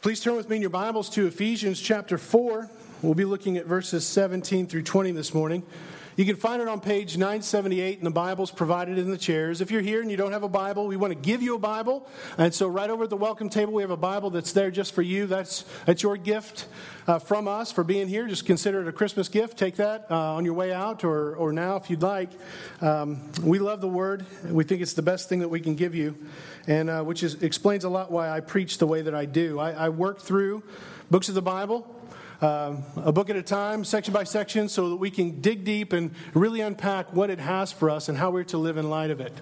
Please turn with me in your Bibles to Ephesians chapter 4. We'll be looking at verses 17 through 20 this morning. You can find it on page 978 in the Bibles provided in the chairs. If you're here and you don't have a Bible, we want to give you a Bible. And so, right over at the welcome table, we have a Bible that's there just for you. That's, that's your gift uh, from us for being here. Just consider it a Christmas gift. Take that uh, on your way out or, or now if you'd like. Um, we love the Word, we think it's the best thing that we can give you and uh, which is, explains a lot why I preach the way that I do. I, I work through books of the Bible. Um, a book at a time, section by section, so that we can dig deep and really unpack what it has for us and how we're to live in light of it.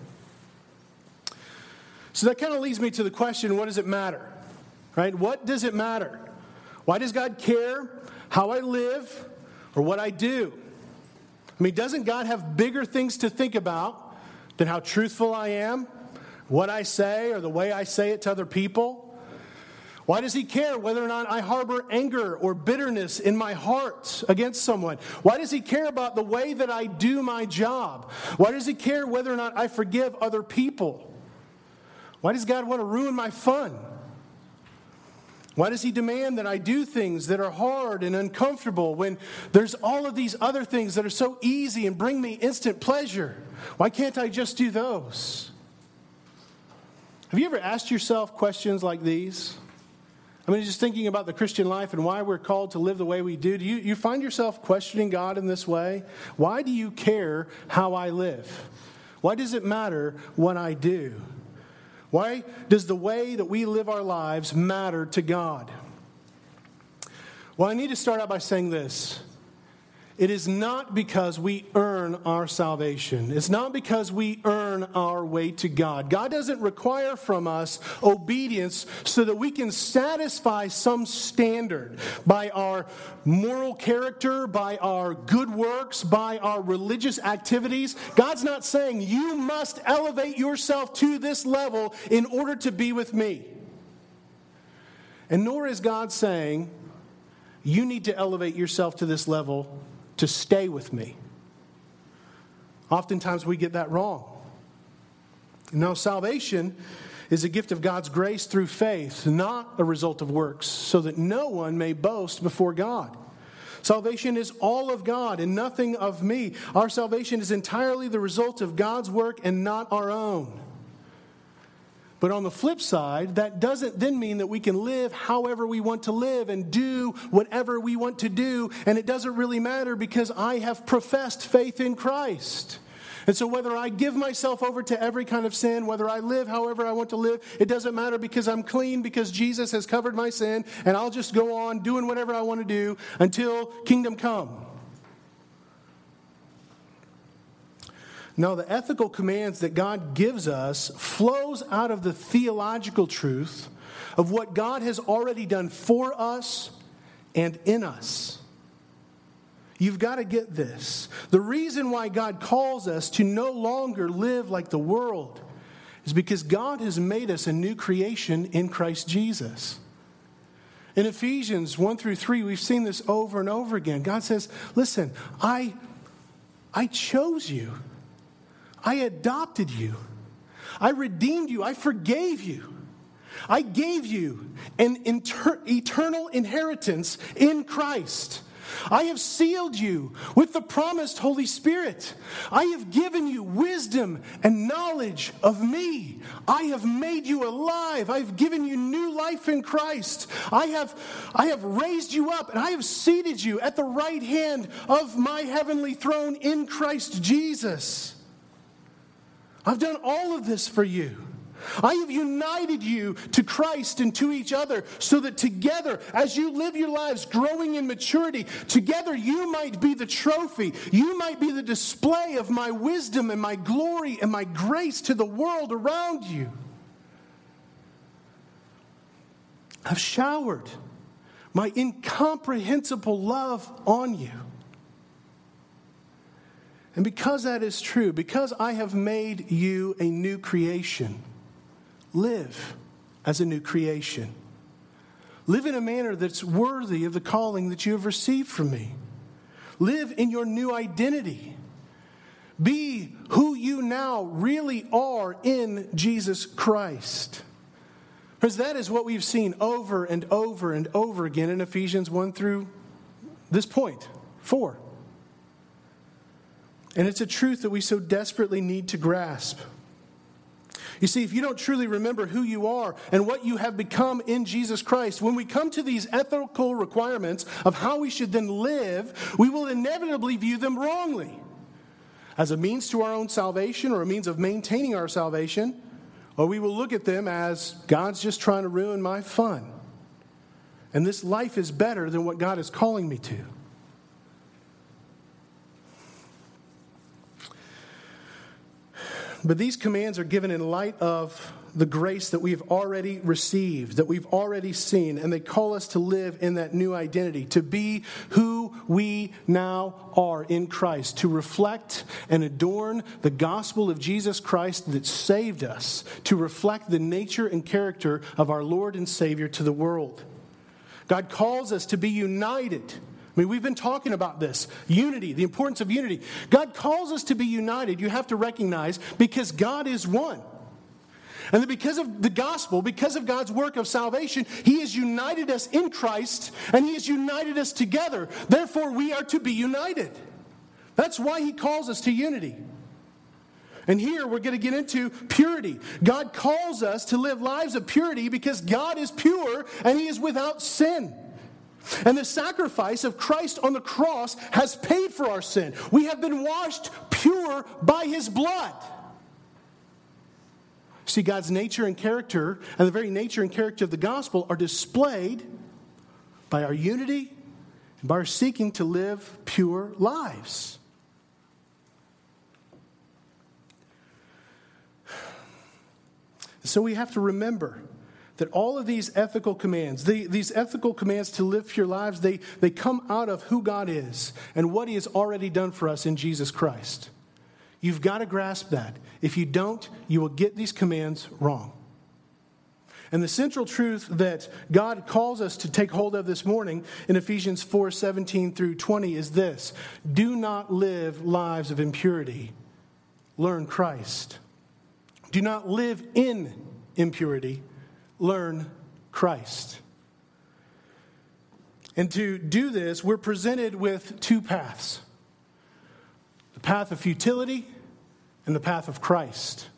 So that kind of leads me to the question what does it matter? Right? What does it matter? Why does God care how I live or what I do? I mean, doesn't God have bigger things to think about than how truthful I am what I say or the way I say it to other people? Why does he care whether or not I harbor anger or bitterness in my heart against someone? Why does he care about the way that I do my job? Why does he care whether or not I forgive other people? Why does God want to ruin my fun? Why does he demand that I do things that are hard and uncomfortable when there's all of these other things that are so easy and bring me instant pleasure? Why can't I just do those? Have you ever asked yourself questions like these? I mean, just thinking about the Christian life and why we're called to live the way we do, do you, you find yourself questioning God in this way? Why do you care how I live? Why does it matter what I do? Why does the way that we live our lives matter to God? Well, I need to start out by saying this it is not because we earn our salvation. It's not because we earn our way to God. God doesn't require from us obedience so that we can satisfy some standard by our moral character, by our good works, by our religious activities. God's not saying you must elevate yourself to this level in order to be with me. And nor is God saying you need to elevate yourself to this level to stay with me. Oftentimes we get that wrong. No, salvation is a gift of God's grace through faith, not a result of works, so that no one may boast before God. Salvation is all of God and nothing of me. Our salvation is entirely the result of God's work and not our own. But on the flip side, that doesn't then mean that we can live however we want to live and do whatever we want to do. And it doesn't really matter because I have professed faith in Christ. And so, whether I give myself over to every kind of sin, whether I live however I want to live, it doesn't matter because I'm clean, because Jesus has covered my sin, and I'll just go on doing whatever I want to do until kingdom come. No, the ethical commands that God gives us flows out of the theological truth of what God has already done for us and in us. You've got to get this. The reason why God calls us to no longer live like the world is because God has made us a new creation in Christ Jesus. In Ephesians 1 through 3, we've seen this over and over again. God says, Listen, I, I chose you. I adopted you. I redeemed you. I forgave you. I gave you an inter- eternal inheritance in Christ. I have sealed you with the promised Holy Spirit. I have given you wisdom and knowledge of me. I have made you alive. I've given you new life in Christ. I have, I have raised you up and I have seated you at the right hand of my heavenly throne in Christ Jesus. I've done all of this for you. I have united you to Christ and to each other so that together, as you live your lives growing in maturity, together you might be the trophy. You might be the display of my wisdom and my glory and my grace to the world around you. I've showered my incomprehensible love on you. And because that is true, because I have made you a new creation, live as a new creation. Live in a manner that's worthy of the calling that you have received from me. Live in your new identity. Be who you now really are in Jesus Christ. Because that is what we've seen over and over and over again in Ephesians 1 through this point, 4. And it's a truth that we so desperately need to grasp. You see, if you don't truly remember who you are and what you have become in Jesus Christ, when we come to these ethical requirements of how we should then live, we will inevitably view them wrongly as a means to our own salvation or a means of maintaining our salvation, or we will look at them as God's just trying to ruin my fun. And this life is better than what God is calling me to. But these commands are given in light of the grace that we've already received, that we've already seen, and they call us to live in that new identity, to be who we now are in Christ, to reflect and adorn the gospel of Jesus Christ that saved us, to reflect the nature and character of our Lord and Savior to the world. God calls us to be united I mean, we've been talking about this unity, the importance of unity. God calls us to be united, you have to recognize, because God is one. And that because of the gospel, because of God's work of salvation, He has united us in Christ and He has united us together. Therefore, we are to be united. That's why He calls us to unity. And here we're going to get into purity. God calls us to live lives of purity because God is pure and He is without sin. And the sacrifice of Christ on the cross has paid for our sin. We have been washed pure by his blood. See, God's nature and character, and the very nature and character of the gospel, are displayed by our unity and by our seeking to live pure lives. So we have to remember that all of these ethical commands, the, these ethical commands to live your lives, they, they come out of who God is and what He has already done for us in Jesus Christ. You've got to grasp that. If you don't, you will get these commands wrong. And the central truth that God calls us to take hold of this morning in Ephesians 4 17 through 20 is this Do not live lives of impurity, learn Christ. Do not live in impurity learn Christ. And to do this, we're presented with two paths the path of futility and the path of Christ.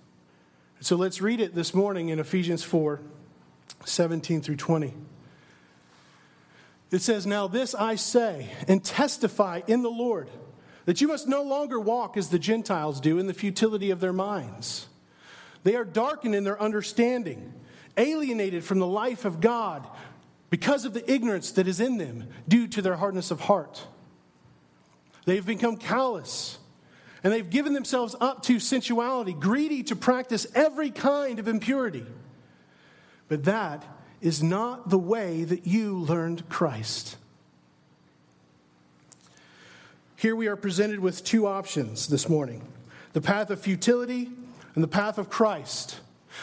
So let's read it this morning in Ephesians 4 17 through 20. It says, Now this I say and testify in the Lord that you must no longer walk as the Gentiles do in the futility of their minds. They are darkened in their understanding alienated from the life of God because of the ignorance that is in them due to their hardness of heart. They've become callous and they've given themselves up to sensuality, greedy to practice every kind of impurity. But that is not the way that you learned Christ. Here we are presented with two options this morning the path of futility and the path of Christ.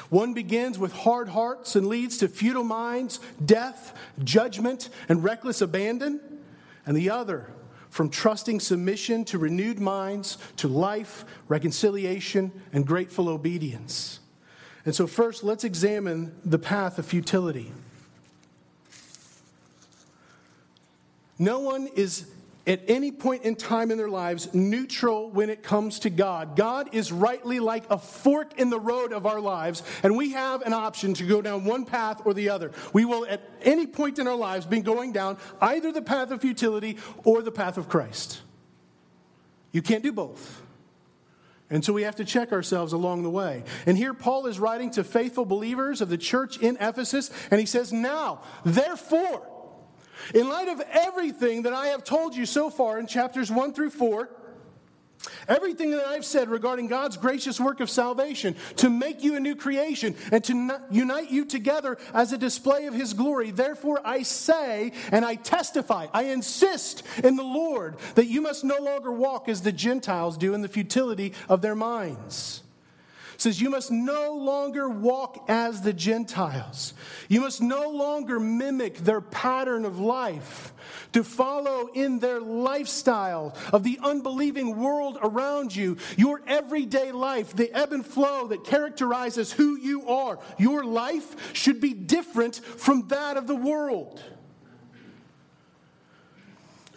One begins with hard hearts and leads to futile minds, death, judgment, and reckless abandon. And the other from trusting submission to renewed minds to life, reconciliation, and grateful obedience. And so, first, let's examine the path of futility. No one is at any point in time in their lives neutral when it comes to God. God is rightly like a fork in the road of our lives, and we have an option to go down one path or the other. We will, at any point in our lives, be going down either the path of futility or the path of Christ. You can't do both. And so we have to check ourselves along the way. And here Paul is writing to faithful believers of the church in Ephesus, and he says, Now, therefore, in light of everything that I have told you so far in chapters 1 through 4, everything that I've said regarding God's gracious work of salvation to make you a new creation and to unite you together as a display of His glory, therefore I say and I testify, I insist in the Lord that you must no longer walk as the Gentiles do in the futility of their minds. Says you must no longer walk as the Gentiles. You must no longer mimic their pattern of life, to follow in their lifestyle of the unbelieving world around you, your everyday life, the ebb and flow that characterizes who you are. Your life should be different from that of the world.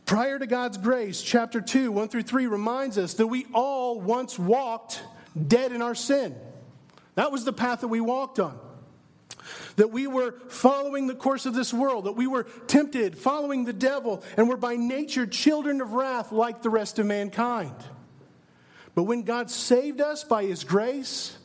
Prior to God's grace, chapter 2, 1 through 3 reminds us that we all once walked dead in our sin. That was the path that we walked on. That we were following the course of this world, that we were tempted, following the devil, and were by nature children of wrath like the rest of mankind. But when God saved us by his grace,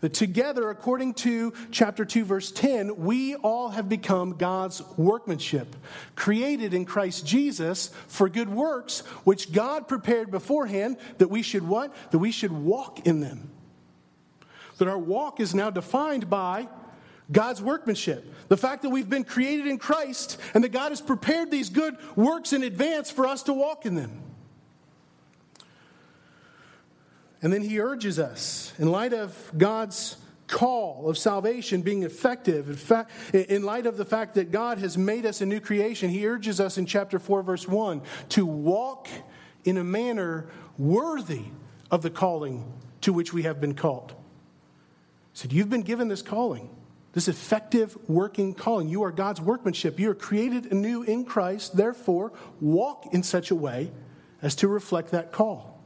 that together, according to chapter 2, verse 10, we all have become God's workmanship, created in Christ Jesus for good works, which God prepared beforehand that we should what? That we should walk in them. That our walk is now defined by God's workmanship. The fact that we've been created in Christ and that God has prepared these good works in advance for us to walk in them. And then he urges us, in light of God's call of salvation being effective, in, fact, in light of the fact that God has made us a new creation, he urges us in chapter 4, verse 1 to walk in a manner worthy of the calling to which we have been called. He said, You've been given this calling, this effective working calling. You are God's workmanship. You are created anew in Christ. Therefore, walk in such a way as to reflect that call.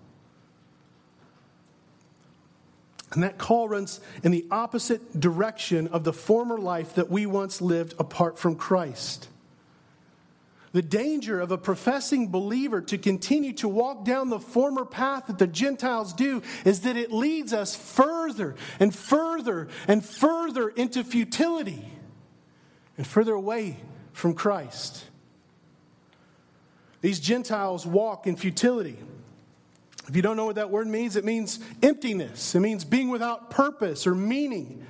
And that call runs in the opposite direction of the former life that we once lived apart from Christ. The danger of a professing believer to continue to walk down the former path that the Gentiles do is that it leads us further and further and further into futility and further away from Christ. These Gentiles walk in futility. If you don't know what that word means, it means emptiness. It means being without purpose or meaning.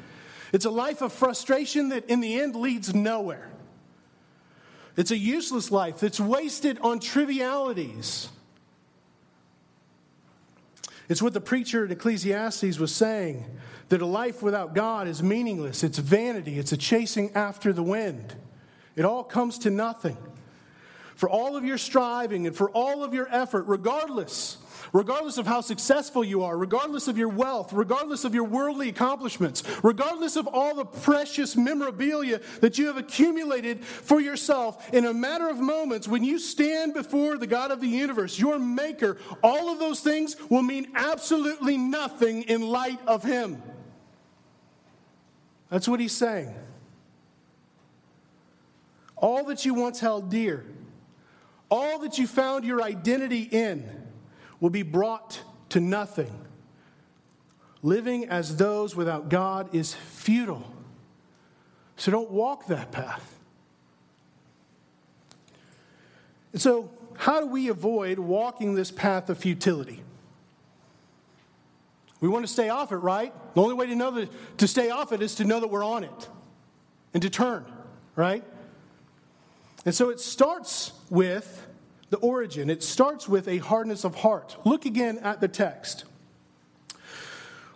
It's a life of frustration that in the end leads nowhere. It's a useless life that's wasted on trivialities. It's what the preacher in Ecclesiastes was saying that a life without God is meaningless. It's vanity. It's a chasing after the wind. It all comes to nothing. For all of your striving and for all of your effort, regardless regardless of how successful you are, regardless of your wealth, regardless of your worldly accomplishments, regardless of all the precious memorabilia that you have accumulated for yourself, in a matter of moments, when you stand before the God of the universe, your maker, all of those things will mean absolutely nothing in light of Him. That's what He's saying. All that you once held dear, all that you found your identity in, will be brought to nothing. Living as those without God is futile. So don't walk that path. And so, how do we avoid walking this path of futility? We want to stay off it, right? The only way to know that to stay off it is to know that we're on it and to turn, right? And so it starts with the origin. It starts with a hardness of heart. Look again at the text.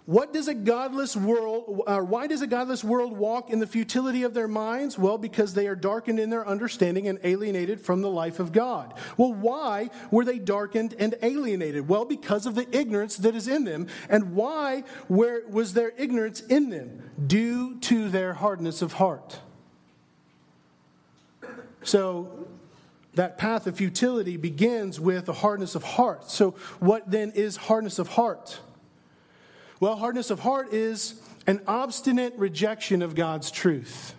What does a godless world, or why does a godless world walk in the futility of their minds? Well, because they are darkened in their understanding and alienated from the life of God. Well, why were they darkened and alienated? Well, because of the ignorance that is in them. And why where was their ignorance in them? Due to their hardness of heart. So that path of futility begins with a hardness of heart. So, what then is hardness of heart? Well, hardness of heart is an obstinate rejection of God's truth.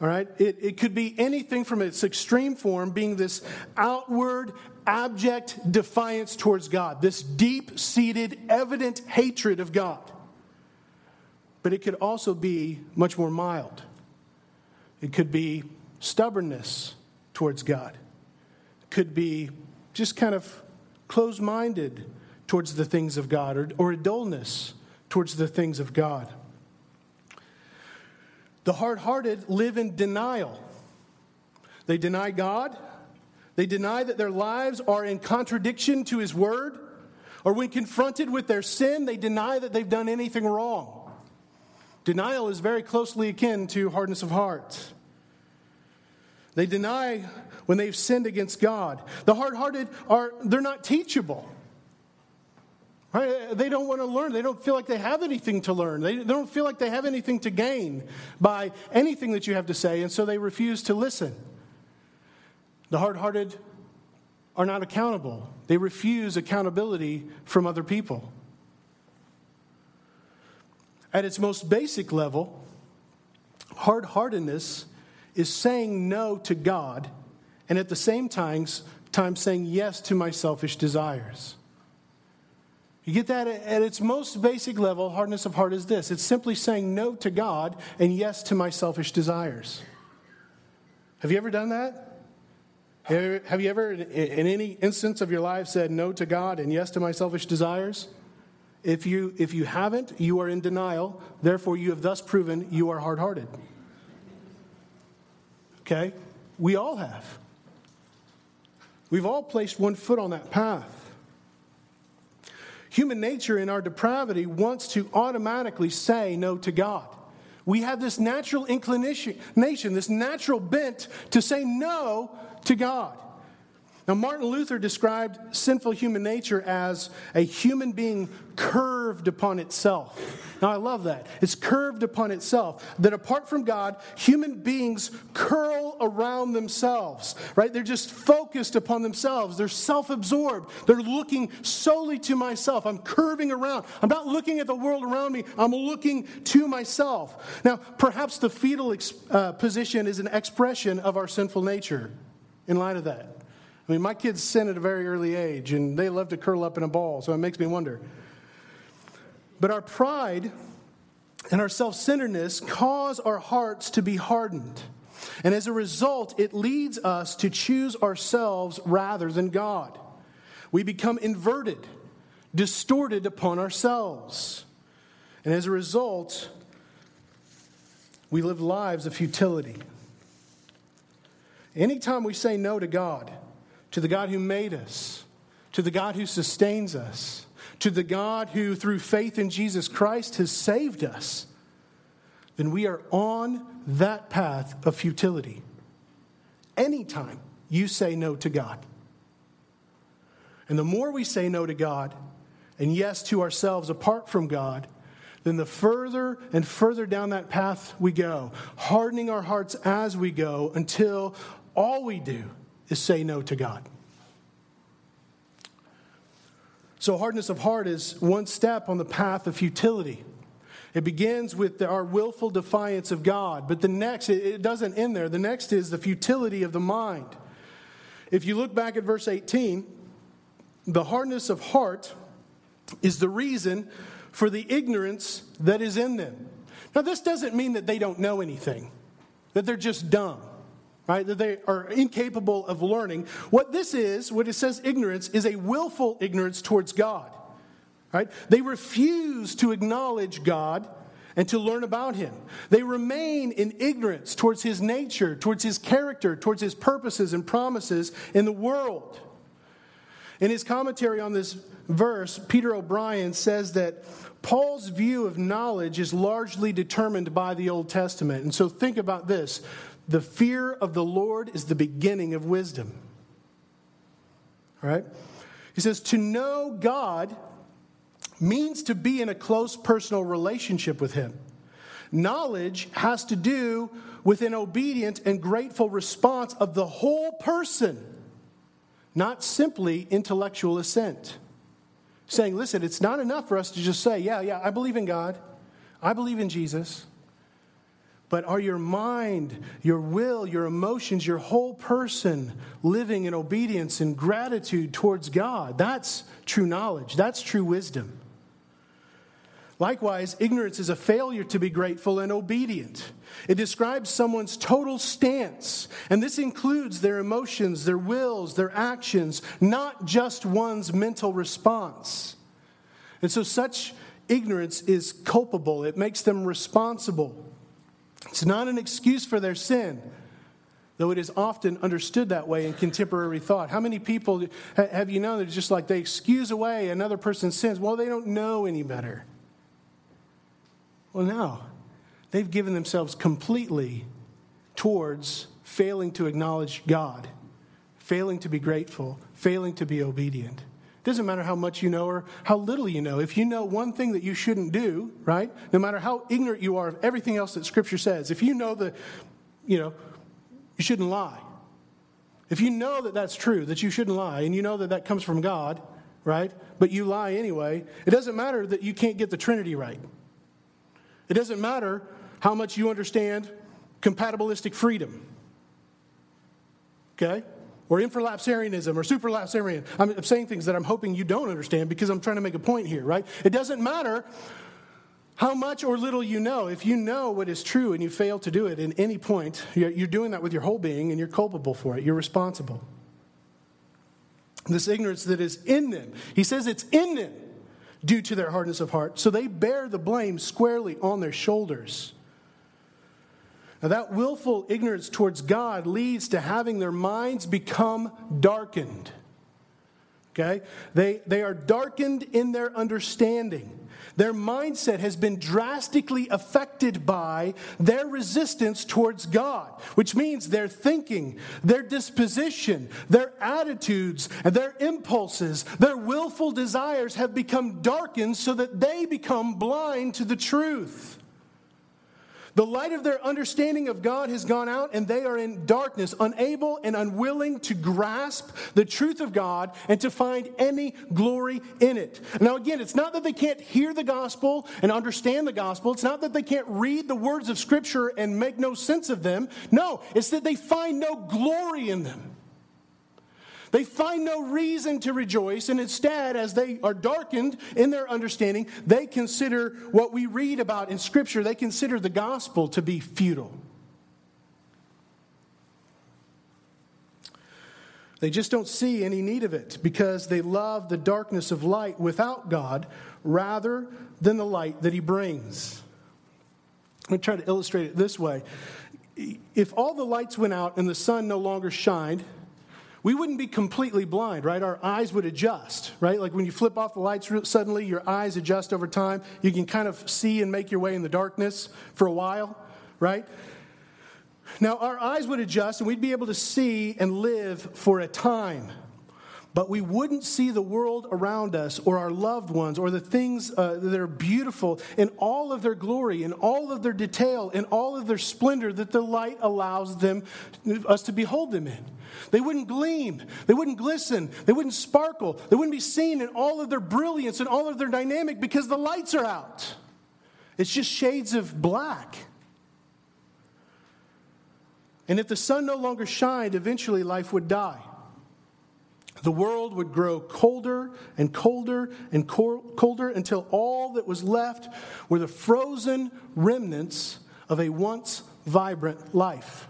All right? It, it could be anything from its extreme form being this outward, abject defiance towards God, this deep seated, evident hatred of God. But it could also be much more mild. It could be stubbornness towards God. Could be just kind of closed minded towards the things of God or, or a dullness towards the things of God. The hard hearted live in denial. They deny God, they deny that their lives are in contradiction to His word. Or when confronted with their sin, they deny that they've done anything wrong. Denial is very closely akin to hardness of heart. They deny when they've sinned against God. The hard hearted are, they're not teachable. Right? They don't want to learn. They don't feel like they have anything to learn. They, don't feel like they have anything to gain by anything that you have to say, and so they refuse to listen. The hard hearted are not accountable, they refuse accountability from other people. At its most basic level, hard heartedness is saying no to God and at the same time, time saying yes to my selfish desires. You get that at its most basic level, hardness of heart is this it's simply saying no to God and yes to my selfish desires. Have you ever done that? Have you ever, in any instance of your life, said no to God and yes to my selfish desires? If you, if you haven't, you are in denial. Therefore, you have thus proven you are hard hearted. Okay? We all have. We've all placed one foot on that path. Human nature in our depravity wants to automatically say no to God. We have this natural inclination, this natural bent to say no to God. Now, Martin Luther described sinful human nature as a human being curved upon itself. Now, I love that. It's curved upon itself. That apart from God, human beings curl around themselves, right? They're just focused upon themselves. They're self absorbed. They're looking solely to myself. I'm curving around. I'm not looking at the world around me, I'm looking to myself. Now, perhaps the fetal ex- uh, position is an expression of our sinful nature in light of that. I mean, my kids sin at a very early age, and they love to curl up in a ball, so it makes me wonder. But our pride and our self centeredness cause our hearts to be hardened. And as a result, it leads us to choose ourselves rather than God. We become inverted, distorted upon ourselves. And as a result, we live lives of futility. Anytime we say no to God, to the God who made us, to the God who sustains us, to the God who, through faith in Jesus Christ, has saved us, then we are on that path of futility. Anytime you say no to God. And the more we say no to God and yes to ourselves apart from God, then the further and further down that path we go, hardening our hearts as we go until all we do is say no to God. So, hardness of heart is one step on the path of futility. It begins with our willful defiance of God, but the next, it, it doesn't end there. The next is the futility of the mind. If you look back at verse 18, the hardness of heart is the reason for the ignorance that is in them. Now, this doesn't mean that they don't know anything, that they're just dumb right? That they are incapable of learning. What this is, what it says ignorance, is a willful ignorance towards God, right? They refuse to acknowledge God and to learn about him. They remain in ignorance towards his nature, towards his character, towards his purposes and promises in the world. In his commentary on this verse, Peter O'Brien says that Paul's view of knowledge is largely determined by the Old Testament. And so think about this the fear of the Lord is the beginning of wisdom. All right? He says, to know God means to be in a close personal relationship with Him. Knowledge has to do with an obedient and grateful response of the whole person, not simply intellectual assent. Saying, listen, it's not enough for us to just say, yeah, yeah, I believe in God, I believe in Jesus but are your mind, your will, your emotions, your whole person living in obedience and gratitude towards God? That's true knowledge. That's true wisdom. Likewise, ignorance is a failure to be grateful and obedient. It describes someone's total stance, and this includes their emotions, their wills, their actions, not just one's mental response. And so, such ignorance is culpable, it makes them responsible. It's not an excuse for their sin. though it is often understood that way in contemporary thought. How many people have you known that just like they excuse away another person's sins? Well, they don't know any better. Well, no. They've given themselves completely towards failing to acknowledge God, failing to be grateful, failing to be obedient. Doesn't matter how much you know or how little you know. If you know one thing that you shouldn't do, right? No matter how ignorant you are of everything else that Scripture says, if you know that, you know, you shouldn't lie. If you know that that's true, that you shouldn't lie, and you know that that comes from God, right? But you lie anyway, it doesn't matter that you can't get the Trinity right. It doesn't matter how much you understand compatibilistic freedom. Okay? Or infralapsarianism or superlapsarian. I'm saying things that I'm hoping you don't understand because I'm trying to make a point here, right? It doesn't matter how much or little you know. If you know what is true and you fail to do it in any point, you're doing that with your whole being and you're culpable for it. You're responsible. This ignorance that is in them, he says it's in them due to their hardness of heart. So they bear the blame squarely on their shoulders. Now, that willful ignorance towards God leads to having their minds become darkened. Okay? They, they are darkened in their understanding. Their mindset has been drastically affected by their resistance towards God, which means their thinking, their disposition, their attitudes, their impulses, their willful desires have become darkened so that they become blind to the truth. The light of their understanding of God has gone out, and they are in darkness, unable and unwilling to grasp the truth of God and to find any glory in it. Now, again, it's not that they can't hear the gospel and understand the gospel. It's not that they can't read the words of Scripture and make no sense of them. No, it's that they find no glory in them. They find no reason to rejoice, and instead, as they are darkened in their understanding, they consider what we read about in Scripture, they consider the gospel to be futile. They just don't see any need of it because they love the darkness of light without God rather than the light that He brings. Let me try to illustrate it this way. If all the lights went out and the sun no longer shined, we wouldn't be completely blind, right? Our eyes would adjust, right? Like when you flip off the lights suddenly, your eyes adjust over time. You can kind of see and make your way in the darkness for a while, right? Now, our eyes would adjust and we'd be able to see and live for a time but we wouldn't see the world around us or our loved ones or the things uh, that are beautiful in all of their glory, in all of their detail, in all of their splendor that the light allows them us to behold them in. They wouldn't gleam, they wouldn't glisten, they wouldn't sparkle, they wouldn't be seen in all of their brilliance and all of their dynamic because the lights are out. It's just shades of black. And if the sun no longer shined, eventually life would die the world would grow colder and colder and colder until all that was left were the frozen remnants of a once vibrant life.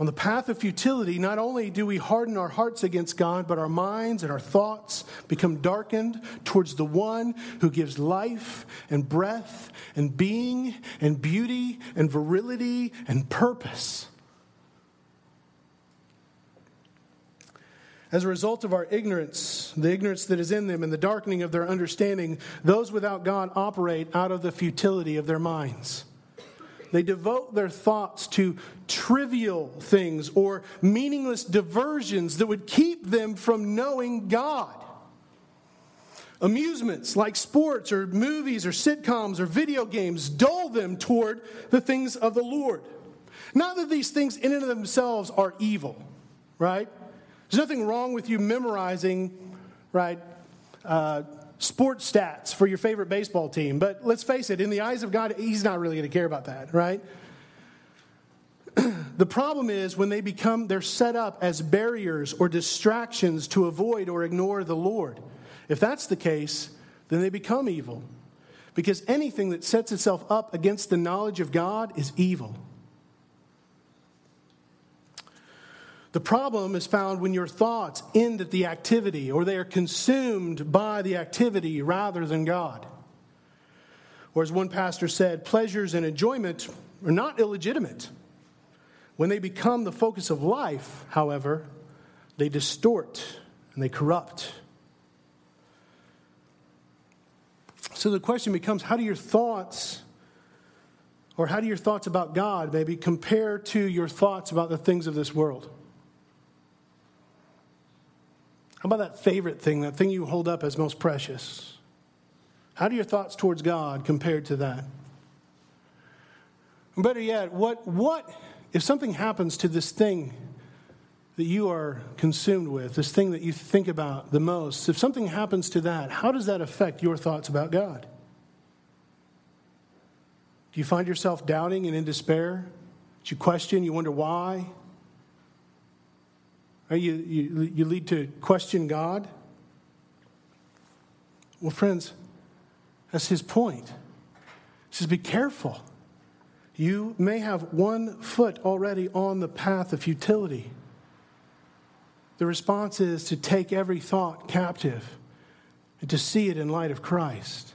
On the path of futility, not only do we harden our hearts against God, but our minds and our thoughts become darkened towards the one who gives life and breath and being and beauty and virility and purpose. As a result of our ignorance, the ignorance that is in them, and the darkening of their understanding, those without God operate out of the futility of their minds. They devote their thoughts to trivial things or meaningless diversions that would keep them from knowing God. Amusements like sports or movies or sitcoms or video games dull them toward the things of the Lord. Not that these things in and of themselves are evil, right? There's nothing wrong with you memorizing, right, uh, sports stats for your favorite baseball team. But let's face it, in the eyes of God, He's not really going to care about that, right? the problem is when they become, they're set up as barriers or distractions to avoid or ignore the Lord. If that's the case, then they become evil. Because anything that sets itself up against the knowledge of God is evil. The problem is found when your thoughts end at the activity or they are consumed by the activity rather than God. Or as one pastor said, pleasures and enjoyment are not illegitimate. When they become the focus of life, however, they distort and they corrupt. So the question becomes how do your thoughts, or how do your thoughts about God maybe compare to your thoughts about the things of this world? How about that favorite thing, that thing you hold up as most precious? How do your thoughts towards God compare to that? better yet, what, what if something happens to this thing that you are consumed with, this thing that you think about the most, if something happens to that, how does that affect your thoughts about God? Do you find yourself doubting and in despair? Do you question? You wonder why? You, you, you lead to question God? Well, friends, that's his point. He says, Be careful. You may have one foot already on the path of futility. The response is to take every thought captive and to see it in light of Christ.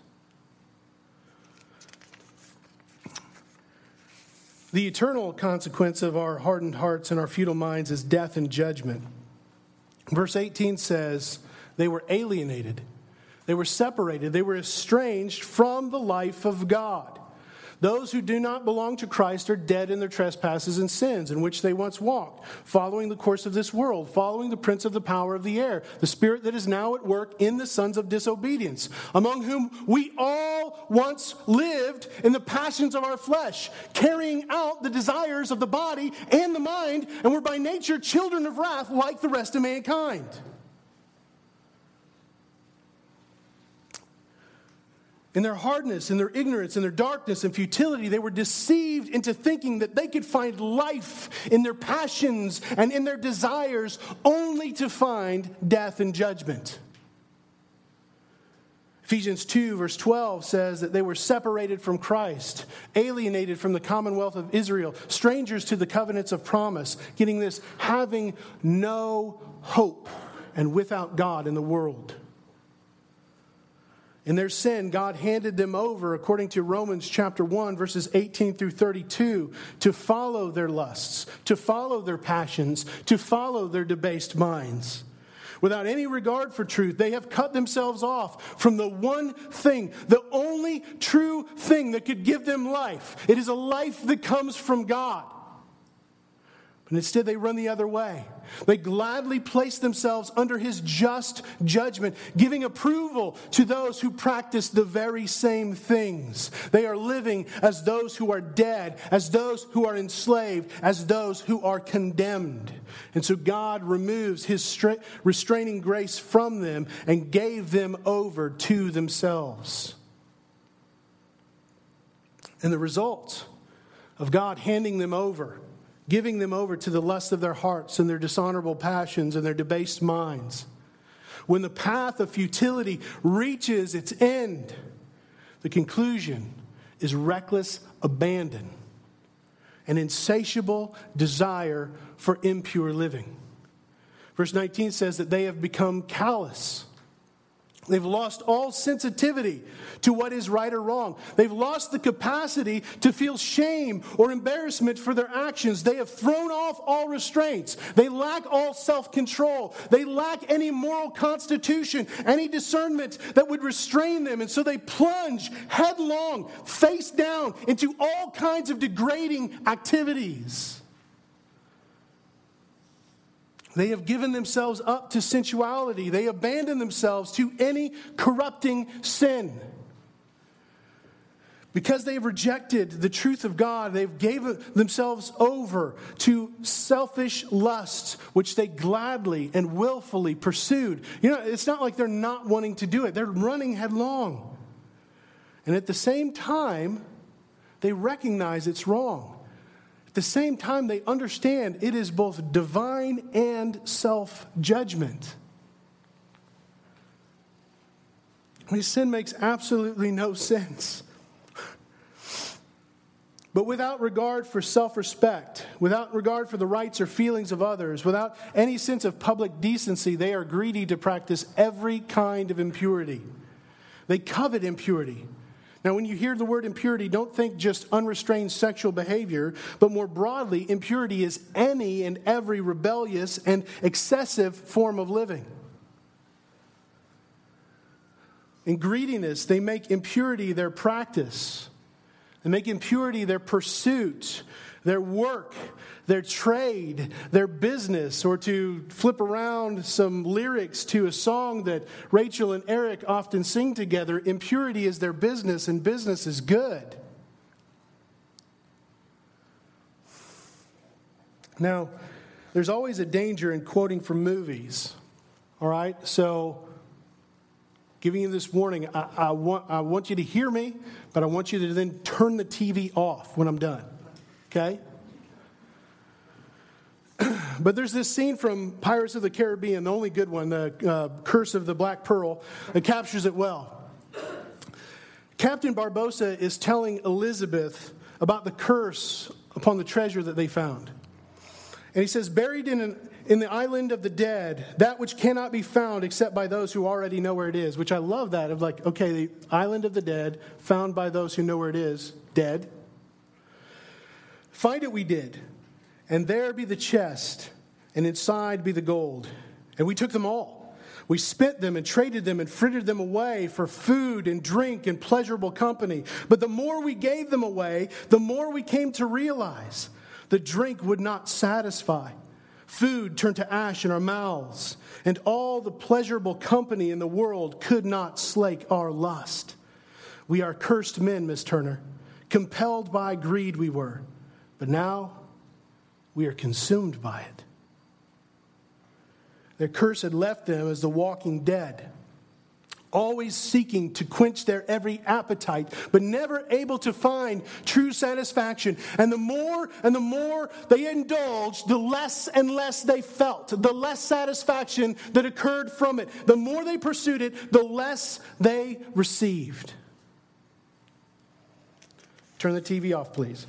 The eternal consequence of our hardened hearts and our futile minds is death and judgment. Verse 18 says, They were alienated, they were separated, they were estranged from the life of God. Those who do not belong to Christ are dead in their trespasses and sins in which they once walked, following the course of this world, following the prince of the power of the air, the spirit that is now at work in the sons of disobedience, among whom we all once lived in the passions of our flesh, carrying out the desires of the body and the mind, and were by nature children of wrath like the rest of mankind. In their hardness, in their ignorance, in their darkness and futility, they were deceived into thinking that they could find life in their passions and in their desires only to find death and judgment. Ephesians 2, verse 12 says that they were separated from Christ, alienated from the commonwealth of Israel, strangers to the covenants of promise, getting this, having no hope and without God in the world. In their sin, God handed them over, according to Romans chapter 1, verses 18 through 32, to follow their lusts, to follow their passions, to follow their debased minds. Without any regard for truth, they have cut themselves off from the one thing, the only true thing that could give them life. It is a life that comes from God. But instead, they run the other way. They gladly place themselves under his just judgment, giving approval to those who practice the very same things. They are living as those who are dead, as those who are enslaved, as those who are condemned. And so God removes his restraining grace from them and gave them over to themselves. And the result of God handing them over giving them over to the lust of their hearts and their dishonorable passions and their debased minds. When the path of futility reaches its end, the conclusion is reckless abandon, an insatiable desire for impure living. Verse 19 says that they have become callous They've lost all sensitivity to what is right or wrong. They've lost the capacity to feel shame or embarrassment for their actions. They have thrown off all restraints. They lack all self control. They lack any moral constitution, any discernment that would restrain them. And so they plunge headlong, face down, into all kinds of degrading activities. They have given themselves up to sensuality. They abandon themselves to any corrupting sin. Because they have rejected the truth of God, they've given themselves over to selfish lusts, which they gladly and willfully pursued. You know, it's not like they're not wanting to do it, they're running headlong. And at the same time, they recognize it's wrong the same time, they understand it is both divine and self judgment. I mean, sin makes absolutely no sense. But without regard for self respect, without regard for the rights or feelings of others, without any sense of public decency, they are greedy to practice every kind of impurity. They covet impurity Now, when you hear the word impurity, don't think just unrestrained sexual behavior, but more broadly, impurity is any and every rebellious and excessive form of living. In greediness, they make impurity their practice. They make impurity their pursuit, their work, their trade, their business, or to flip around some lyrics to a song that Rachel and Eric often sing together impurity is their business, and business is good. Now, there's always a danger in quoting from movies, all right? So, giving you this warning, I, I, want, I want you to hear me, but I want you to then turn the TV off when I'm done, okay? but there's this scene from Pirates of the Caribbean, the only good one, the uh, Curse of the Black Pearl, that captures it well. Captain Barbossa is telling Elizabeth about the curse upon the treasure that they found. And he says, Buried in, an, in the island of the dead, that which cannot be found except by those who already know where it is, which I love that of like, okay, the island of the dead, found by those who know where it is, dead. Find it we did and there be the chest, and inside be the gold. And we took them all. We spent them and traded them and frittered them away for food and drink and pleasurable company. But the more we gave them away, the more we came to realize the drink would not satisfy. Food turned to ash in our mouths, and all the pleasurable company in the world could not slake our lust. We are cursed men, Miss Turner. Compelled by greed we were. But now we are consumed by it. Their curse had left them as the walking dead, always seeking to quench their every appetite, but never able to find true satisfaction. And the more and the more they indulged, the less and less they felt, the less satisfaction that occurred from it. The more they pursued it, the less they received. Turn the TV off, please.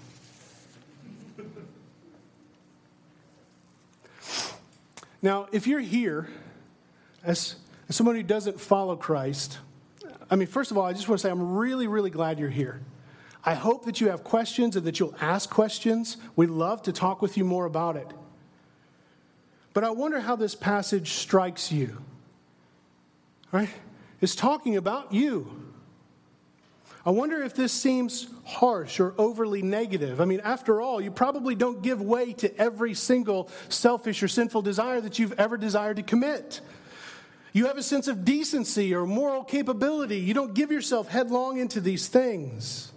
Now, if you're here as, as someone who doesn't follow Christ, I mean, first of all, I just want to say I'm really, really glad you're here. I hope that you have questions and that you'll ask questions. We'd love to talk with you more about it. But I wonder how this passage strikes you. Right? It's talking about you. I wonder if this seems harsh or overly negative. I mean, after all, you probably don't give way to every single selfish or sinful desire that you've ever desired to commit. You have a sense of decency or moral capability. You don't give yourself headlong into these things,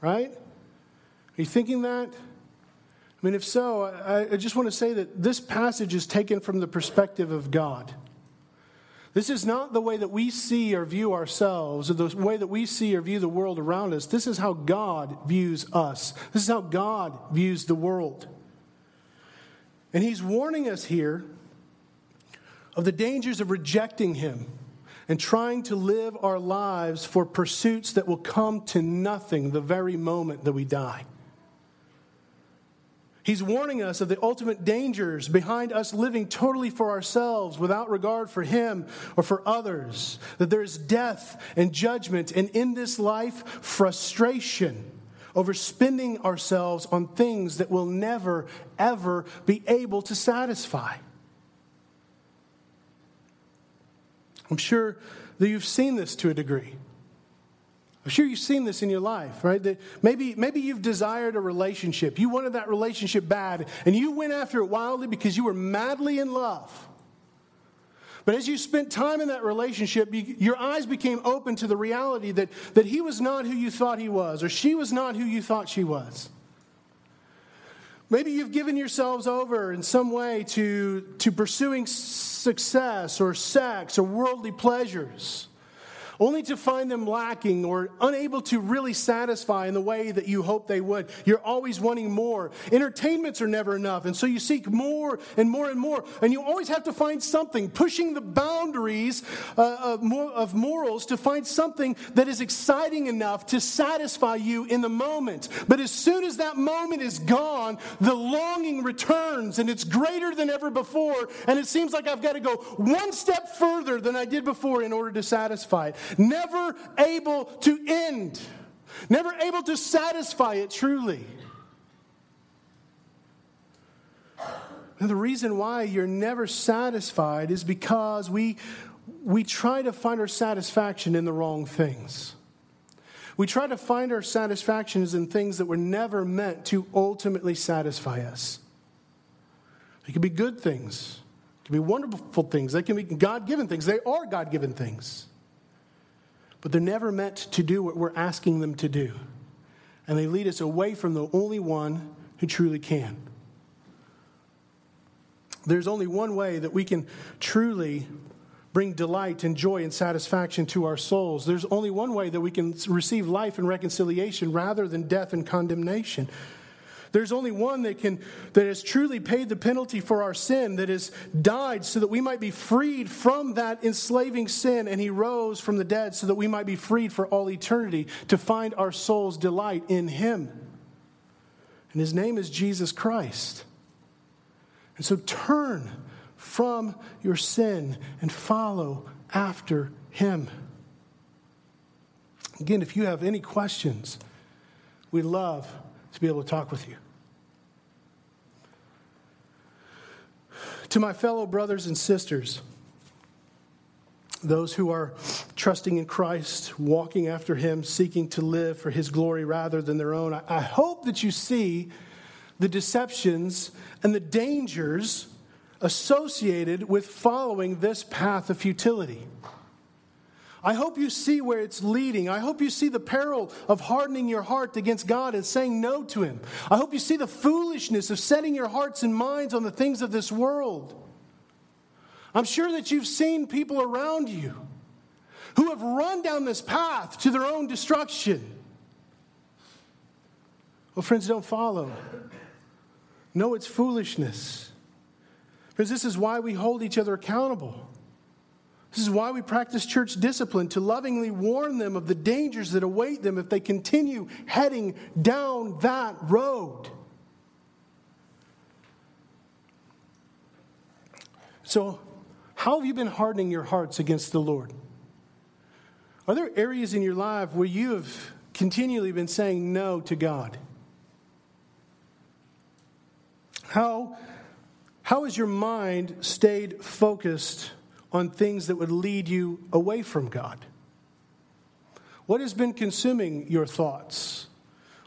right? Are you thinking that? I mean, if so, I, I just want to say that this passage is taken from the perspective of God. This is not the way that we see or view ourselves, or the way that we see or view the world around us. This is how God views us. This is how God views the world. And He's warning us here of the dangers of rejecting Him and trying to live our lives for pursuits that will come to nothing the very moment that we die. He's warning us of the ultimate dangers behind us living totally for ourselves without regard for Him or for others. That there is death and judgment, and in this life, frustration over spending ourselves on things that will never, ever be able to satisfy. I'm sure that you've seen this to a degree. I'm sure you've seen this in your life, right? That maybe, maybe you've desired a relationship. You wanted that relationship bad, and you went after it wildly because you were madly in love. But as you spent time in that relationship, you, your eyes became open to the reality that, that he was not who you thought he was, or she was not who you thought she was. Maybe you've given yourselves over in some way to, to pursuing success or sex or worldly pleasures only to find them lacking or unable to really satisfy in the way that you hope they would. You're always wanting more. Entertainments are never enough, and so you seek more and more and more. And you always have to find something, pushing the boundaries uh, of morals to find something that is exciting enough to satisfy you in the moment. But as soon as that moment is gone, the longing returns, and it's greater than ever before. And it seems like I've got to go one step further than I did before in order to satisfy it never able to end. never able to satisfy it truly. And the reason why you're never satisfied is because we, we try to find our satisfaction in the wrong things. We try to find our satisfactions in things that were never meant to ultimately satisfy us. They can be good things, they can be wonderful things, they can be God given things. They are God given things. But they're never meant to do what we're asking them to do. And they lead us away from the only one who truly can. There's only one way that we can truly bring delight and joy and satisfaction to our souls. There's only one way that we can receive life and reconciliation rather than death and condemnation. There's only one that can that has truly paid the penalty for our sin, that has died so that we might be freed from that enslaving sin, and he rose from the dead so that we might be freed for all eternity to find our soul's delight in him. And his name is Jesus Christ. And so turn from your sin and follow after him. Again, if you have any questions, we love to be able to talk with you. To my fellow brothers and sisters, those who are trusting in Christ, walking after Him, seeking to live for His glory rather than their own, I hope that you see the deceptions and the dangers associated with following this path of futility. I hope you see where it's leading. I hope you see the peril of hardening your heart against God and saying no to Him. I hope you see the foolishness of setting your hearts and minds on the things of this world. I'm sure that you've seen people around you who have run down this path to their own destruction. Well, friends, don't follow. No, it's foolishness. Because this is why we hold each other accountable. This is why we practice church discipline to lovingly warn them of the dangers that await them if they continue heading down that road. So, how have you been hardening your hearts against the Lord? Are there areas in your life where you have continually been saying no to God? How, how has your mind stayed focused on things that would lead you away from God? What has been consuming your thoughts?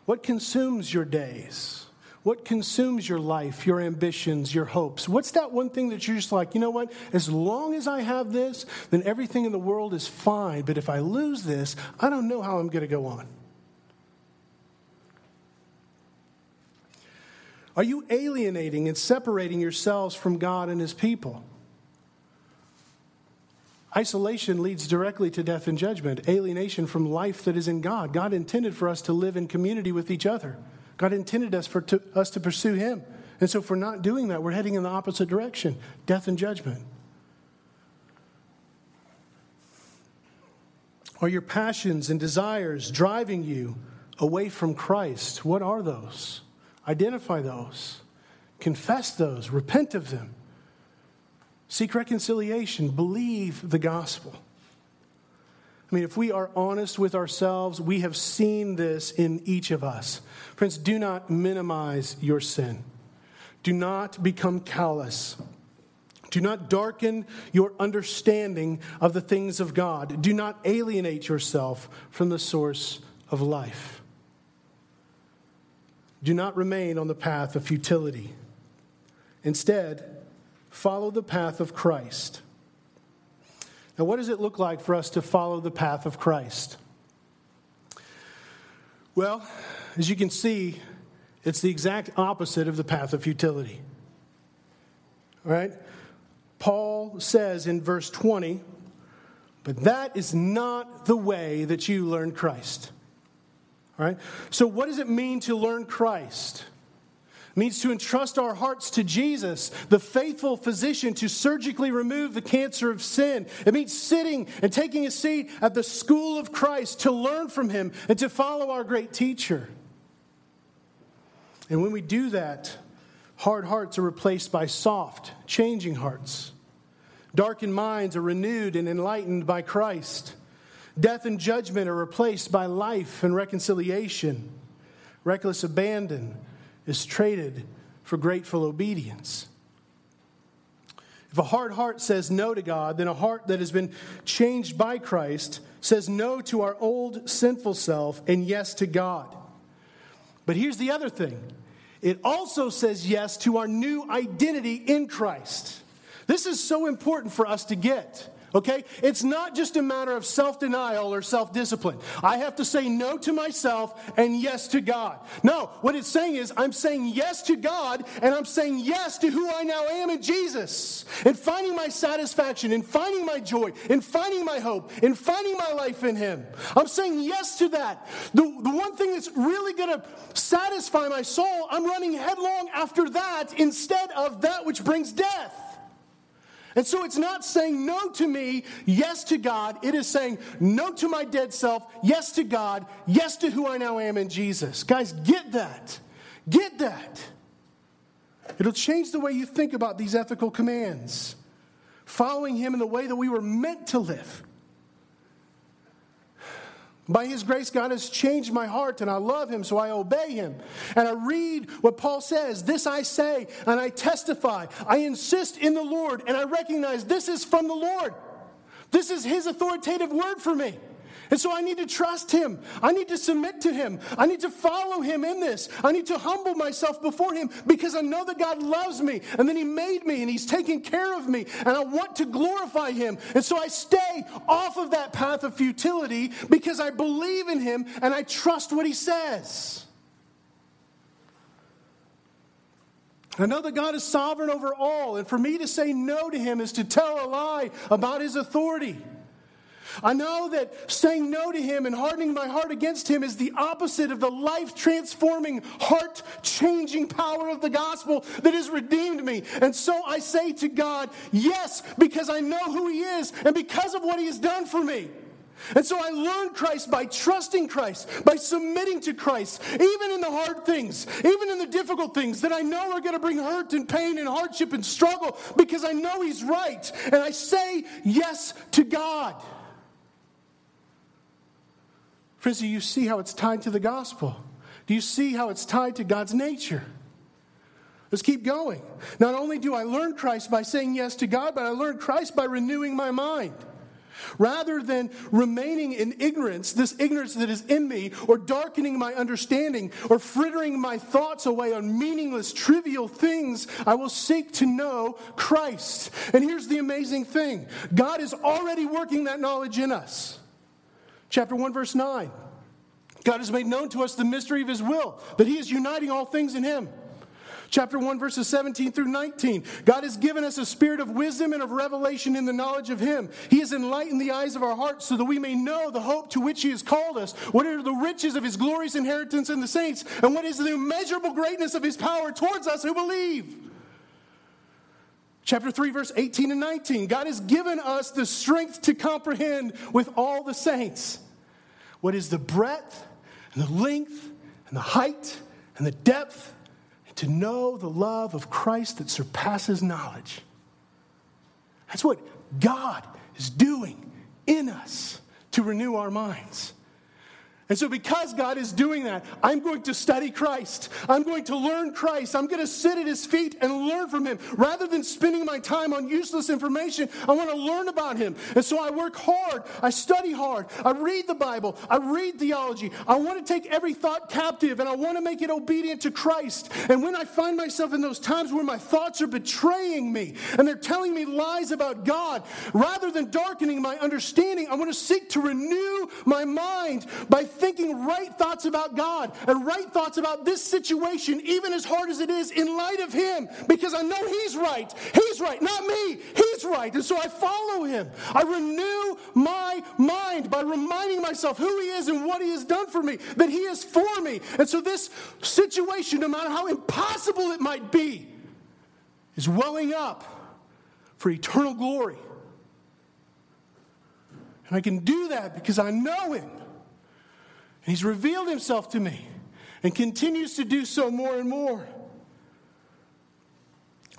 What consumes your days? What consumes your life, your ambitions, your hopes? What's that one thing that you're just like, you know what? As long as I have this, then everything in the world is fine. But if I lose this, I don't know how I'm going to go on. Are you alienating and separating yourselves from God and His people? Isolation leads directly to death and judgment, alienation from life that is in God. God intended for us to live in community with each other. God intended us for to, us to pursue Him. And so, if we're not doing that, we're heading in the opposite direction death and judgment. Are your passions and desires driving you away from Christ? What are those? Identify those, confess those, repent of them, seek reconciliation, believe the gospel. I mean, if we are honest with ourselves, we have seen this in each of us. Friends, do not minimize your sin. Do not become callous. Do not darken your understanding of the things of God. Do not alienate yourself from the source of life. Do not remain on the path of futility. Instead, follow the path of Christ. Now, what does it look like for us to follow the path of Christ? Well, as you can see, it's the exact opposite of the path of futility. All right? Paul says in verse 20, but that is not the way that you learn Christ. All right? So, what does it mean to learn Christ? Means to entrust our hearts to Jesus, the faithful physician, to surgically remove the cancer of sin. It means sitting and taking a seat at the school of Christ to learn from him and to follow our great teacher. And when we do that, hard hearts are replaced by soft, changing hearts. Darkened minds are renewed and enlightened by Christ. Death and judgment are replaced by life and reconciliation. Reckless abandon is traded for grateful obedience. If a hard heart says no to God, then a heart that has been changed by Christ says no to our old sinful self and yes to God. But here's the other thing it also says yes to our new identity in Christ. This is so important for us to get. Okay? It's not just a matter of self denial or self discipline. I have to say no to myself and yes to God. No, what it's saying is I'm saying yes to God and I'm saying yes to who I now am in Jesus. And finding my satisfaction, in finding my joy, in finding my hope, in finding my life in Him. I'm saying yes to that. The, the one thing that's really going to satisfy my soul, I'm running headlong after that instead of that which brings death. And so it's not saying no to me, yes to God. It is saying no to my dead self, yes to God, yes to who I now am in Jesus. Guys, get that. Get that. It'll change the way you think about these ethical commands. Following Him in the way that we were meant to live. By His grace, God has changed my heart, and I love Him, so I obey Him. And I read what Paul says This I say, and I testify. I insist in the Lord, and I recognize this is from the Lord. This is His authoritative word for me. And so I need to trust him. I need to submit to him. I need to follow him in this. I need to humble myself before him because I know that God loves me and then he made me and he's taking care of me and I want to glorify him. And so I stay off of that path of futility because I believe in him and I trust what he says. I know that God is sovereign over all, and for me to say no to him is to tell a lie about his authority. I know that saying no to him and hardening my heart against him is the opposite of the life transforming, heart changing power of the gospel that has redeemed me. And so I say to God, yes, because I know who he is and because of what he has done for me. And so I learned Christ by trusting Christ, by submitting to Christ, even in the hard things, even in the difficult things that I know are going to bring hurt and pain and hardship and struggle because I know He's right. And I say yes to God. Friends, do you see how it's tied to the gospel? Do you see how it's tied to God's nature? Let's keep going. Not only do I learn Christ by saying yes to God, but I learn Christ by renewing my mind. Rather than remaining in ignorance, this ignorance that is in me, or darkening my understanding, or frittering my thoughts away on meaningless, trivial things, I will seek to know Christ. And here's the amazing thing God is already working that knowledge in us. Chapter 1, verse 9. God has made known to us the mystery of his will, that he is uniting all things in him. Chapter 1, verses 17 through 19. God has given us a spirit of wisdom and of revelation in the knowledge of Him. He has enlightened the eyes of our hearts so that we may know the hope to which He has called us, what are the riches of His glorious inheritance in the saints, and what is the immeasurable greatness of His power towards us who believe. Chapter 3, verse 18 and 19. God has given us the strength to comprehend with all the saints what is the breadth and the length and the height and the depth, and to know the love of Christ that surpasses knowledge. That's what God is doing in us to renew our minds. And so, because God is doing that, I'm going to study Christ. I'm going to learn Christ. I'm going to sit at his feet and learn from him. Rather than spending my time on useless information, I want to learn about him. And so, I work hard. I study hard. I read the Bible. I read theology. I want to take every thought captive and I want to make it obedient to Christ. And when I find myself in those times where my thoughts are betraying me and they're telling me lies about God, rather than darkening my understanding, I want to seek to renew my mind by thinking right thoughts about God and right thoughts about this situation, even as hard as it is, in light of Him, because I know He's right. He's right, not me. He's right. And so I follow Him. I renew my mind by reminding myself who He is and what He has done for me, that He is for me. And so this situation, no matter how impossible it might be, is welling up for eternal glory. And I can do that because I know Him. And he's revealed himself to me and continues to do so more and more.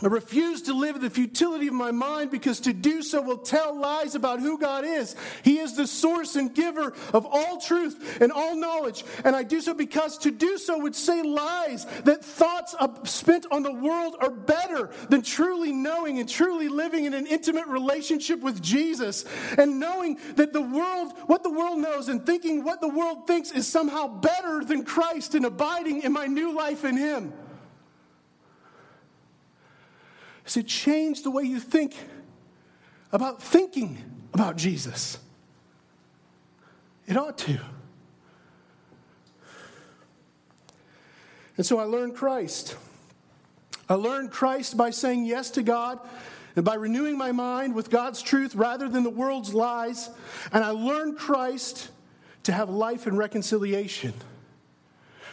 I refuse to live in the futility of my mind because to do so will tell lies about who God is. He is the source and giver of all truth and all knowledge. And I do so because to do so would say lies that thoughts spent on the world are better than truly knowing and truly living in an intimate relationship with Jesus. And knowing that the world, what the world knows, and thinking what the world thinks is somehow better than Christ and abiding in my new life in Him. Has it changed the way you think about thinking about Jesus? It ought to. And so I learned Christ. I learned Christ by saying yes to God and by renewing my mind with God's truth rather than the world's lies. And I learned Christ to have life and reconciliation.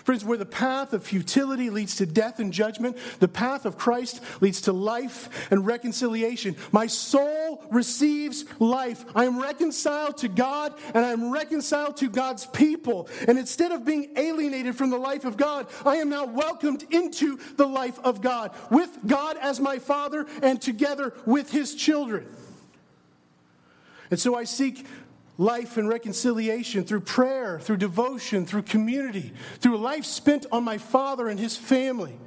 Friends, where the path of futility leads to death and judgment, the path of Christ leads to life and reconciliation. My soul receives life. I am reconciled to God and I am reconciled to God's people. And instead of being alienated from the life of God, I am now welcomed into the life of God with God as my Father and together with His children. And so I seek life and reconciliation through prayer, through devotion, through community, through a life spent on my father and his family.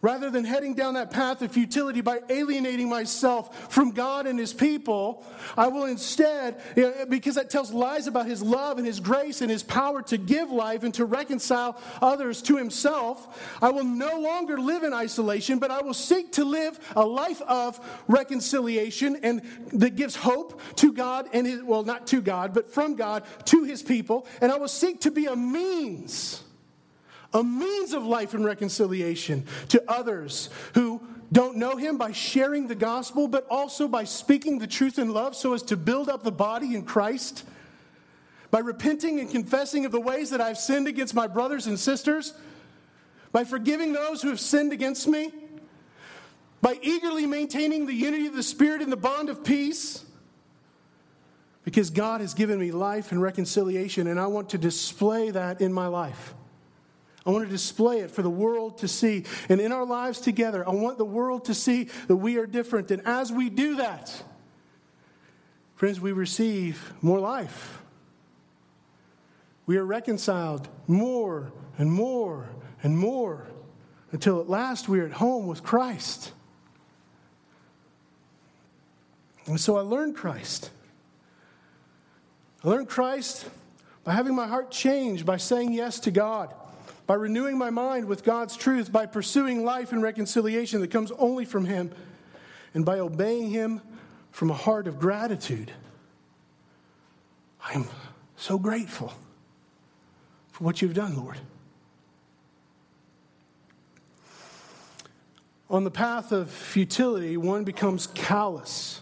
Rather than heading down that path of futility by alienating myself from God and His people, I will instead, because that tells lies about His love and His grace and His power to give life and to reconcile others to Himself, I will no longer live in isolation, but I will seek to live a life of reconciliation and that gives hope to God and His, well, not to God, but from God to His people. And I will seek to be a means a means of life and reconciliation to others who don't know him by sharing the gospel, but also by speaking the truth in love so as to build up the body in Christ, by repenting and confessing of the ways that I've sinned against my brothers and sisters, by forgiving those who have sinned against me, by eagerly maintaining the unity of the Spirit in the bond of peace. Because God has given me life and reconciliation, and I want to display that in my life. I want to display it for the world to see. And in our lives together, I want the world to see that we are different. And as we do that, friends, we receive more life. We are reconciled more and more and more until at last we are at home with Christ. And so I learned Christ. I learned Christ by having my heart changed, by saying yes to God by renewing my mind with God's truth, by pursuing life and reconciliation that comes only from Him, and by obeying Him from a heart of gratitude. I am so grateful for what you've done, Lord. On the path of futility, one becomes callous.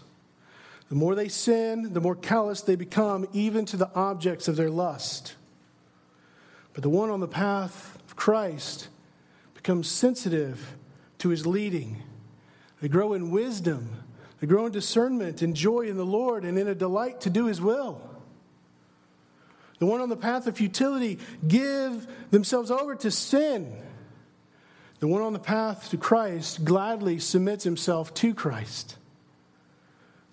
The more they sin, the more callous they become, even to the objects of their lust. But the one on the path Christ become sensitive to his leading. They grow in wisdom. They grow in discernment and joy in the Lord and in a delight to do his will. The one on the path of futility give themselves over to sin. The one on the path to Christ gladly submits himself to Christ.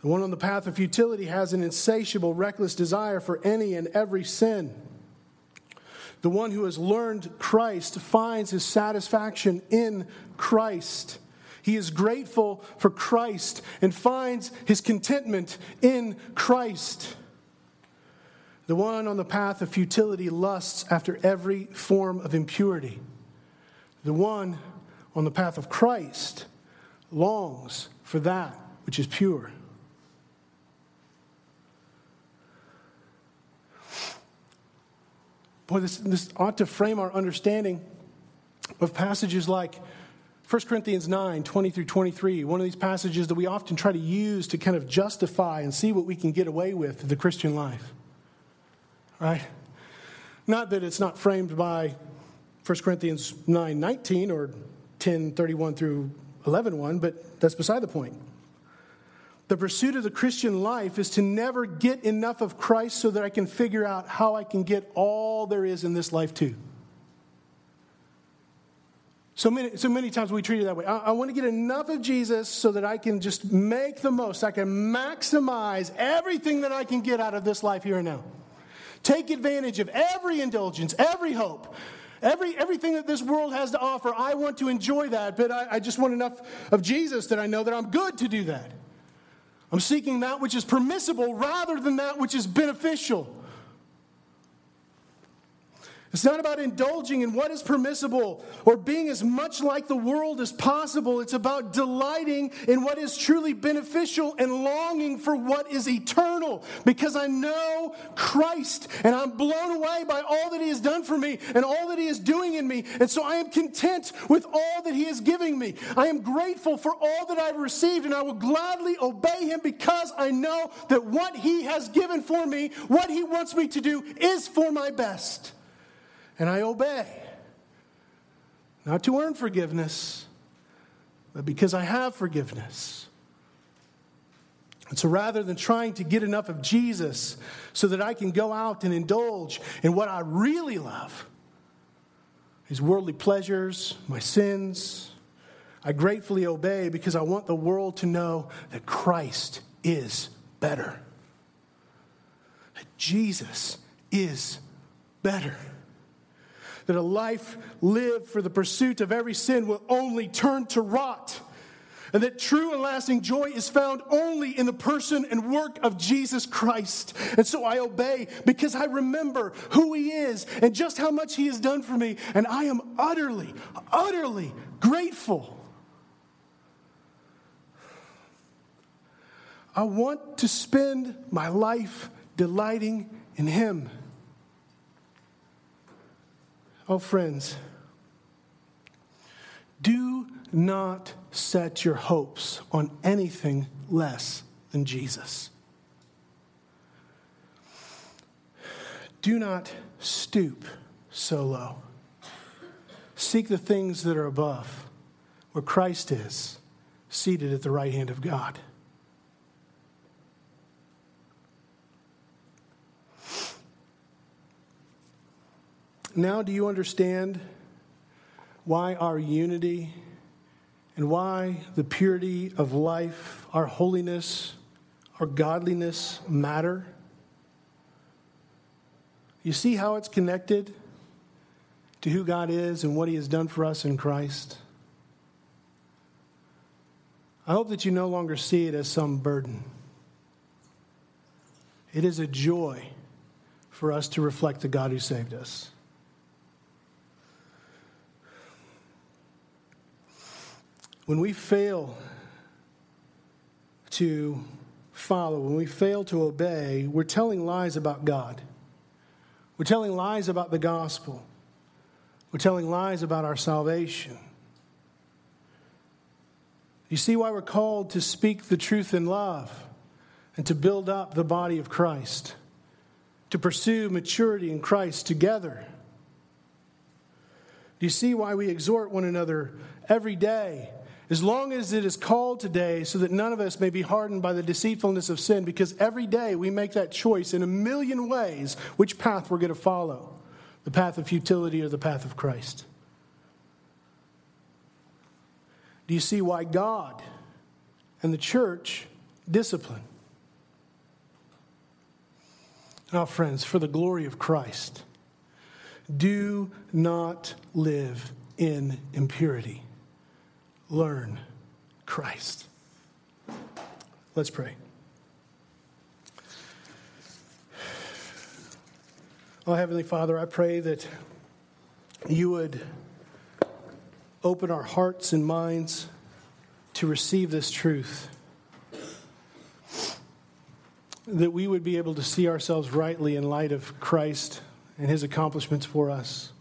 The one on the path of futility has an insatiable, reckless desire for any and every sin. The one who has learned Christ finds his satisfaction in Christ. He is grateful for Christ and finds his contentment in Christ. The one on the path of futility lusts after every form of impurity. The one on the path of Christ longs for that which is pure. Boy, this, this ought to frame our understanding of passages like 1 Corinthians 9, 20 through 23, one of these passages that we often try to use to kind of justify and see what we can get away with in the Christian life. Right? Not that it's not framed by 1 Corinthians 9, 19 or 10, 31 through 11, 1, but that's beside the point. The pursuit of the Christian life is to never get enough of Christ so that I can figure out how I can get all there is in this life too. So many, so many times we treat it that way. I, I want to get enough of Jesus so that I can just make the most. I can maximize everything that I can get out of this life here and now. Take advantage of every indulgence, every hope, every, everything that this world has to offer. I want to enjoy that, but I, I just want enough of Jesus that I know that I'm good to do that. I'm seeking that which is permissible rather than that which is beneficial. It's not about indulging in what is permissible or being as much like the world as possible. It's about delighting in what is truly beneficial and longing for what is eternal because I know Christ and I'm blown away by all that He has done for me and all that He is doing in me. And so I am content with all that He is giving me. I am grateful for all that I've received and I will gladly obey Him because I know that what He has given for me, what He wants me to do, is for my best and I obey. Not to earn forgiveness, but because I have forgiveness. And so rather than trying to get enough of Jesus so that I can go out and indulge in what I really love, his worldly pleasures, my sins, I gratefully obey because I want the world to know that Christ is better. That Jesus is better that a life lived for the pursuit of every sin will only turn to rot. And that true and lasting joy is found only in the person and work of Jesus Christ. And so I obey because I remember who He is and just how much He has done for me. And I am utterly, utterly grateful. I want to spend my life delighting in Him. Oh, friends, do not set your hopes on anything less than Jesus. Do not stoop so low. Seek the things that are above, where Christ is, seated at the right hand of God. Now, do you understand why our unity and why the purity of life, our holiness, our godliness matter? You see how it's connected to who God is and what He has done for us in Christ? I hope that you no longer see it as some burden. It is a joy for us to reflect the God who saved us. When we fail to follow, when we fail to obey, we're telling lies about God. We're telling lies about the gospel. We're telling lies about our salvation. You see why we're called to speak the truth in love and to build up the body of Christ, to pursue maturity in Christ together. Do you see why we exhort one another every day as long as it is called today, so that none of us may be hardened by the deceitfulness of sin, because every day we make that choice in a million ways which path we're going to follow the path of futility or the path of Christ. Do you see why God and the church discipline? Now, friends, for the glory of Christ, do not live in impurity learn Christ. Let's pray. Oh, Heavenly Father, I pray that you would open our hearts and minds to receive this truth. That we would be able to see ourselves rightly in light of Christ and his accomplishments for us.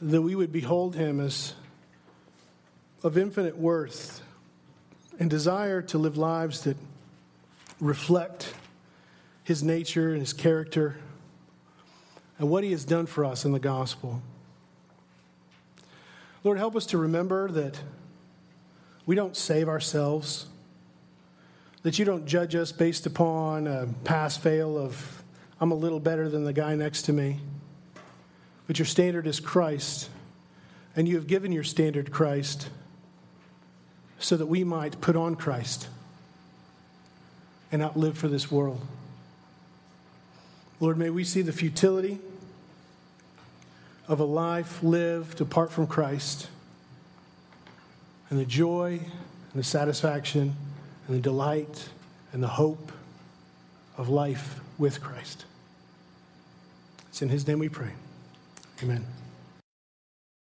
That we would behold him as of infinite worth and desire to live lives that reflect his nature and his character and what he has done for us in the gospel. Lord, help us to remember that we don't save ourselves, that you don't judge us based upon a pass fail of, I'm a little better than the guy next to me, but your standard is Christ And you have given your standard Christ so that we might put on Christ and not live for this world. Lord, may we see the futility of a life lived apart from Christ and the joy and the satisfaction and the delight and the hope of life with Christ. It's in His name we pray. Amen.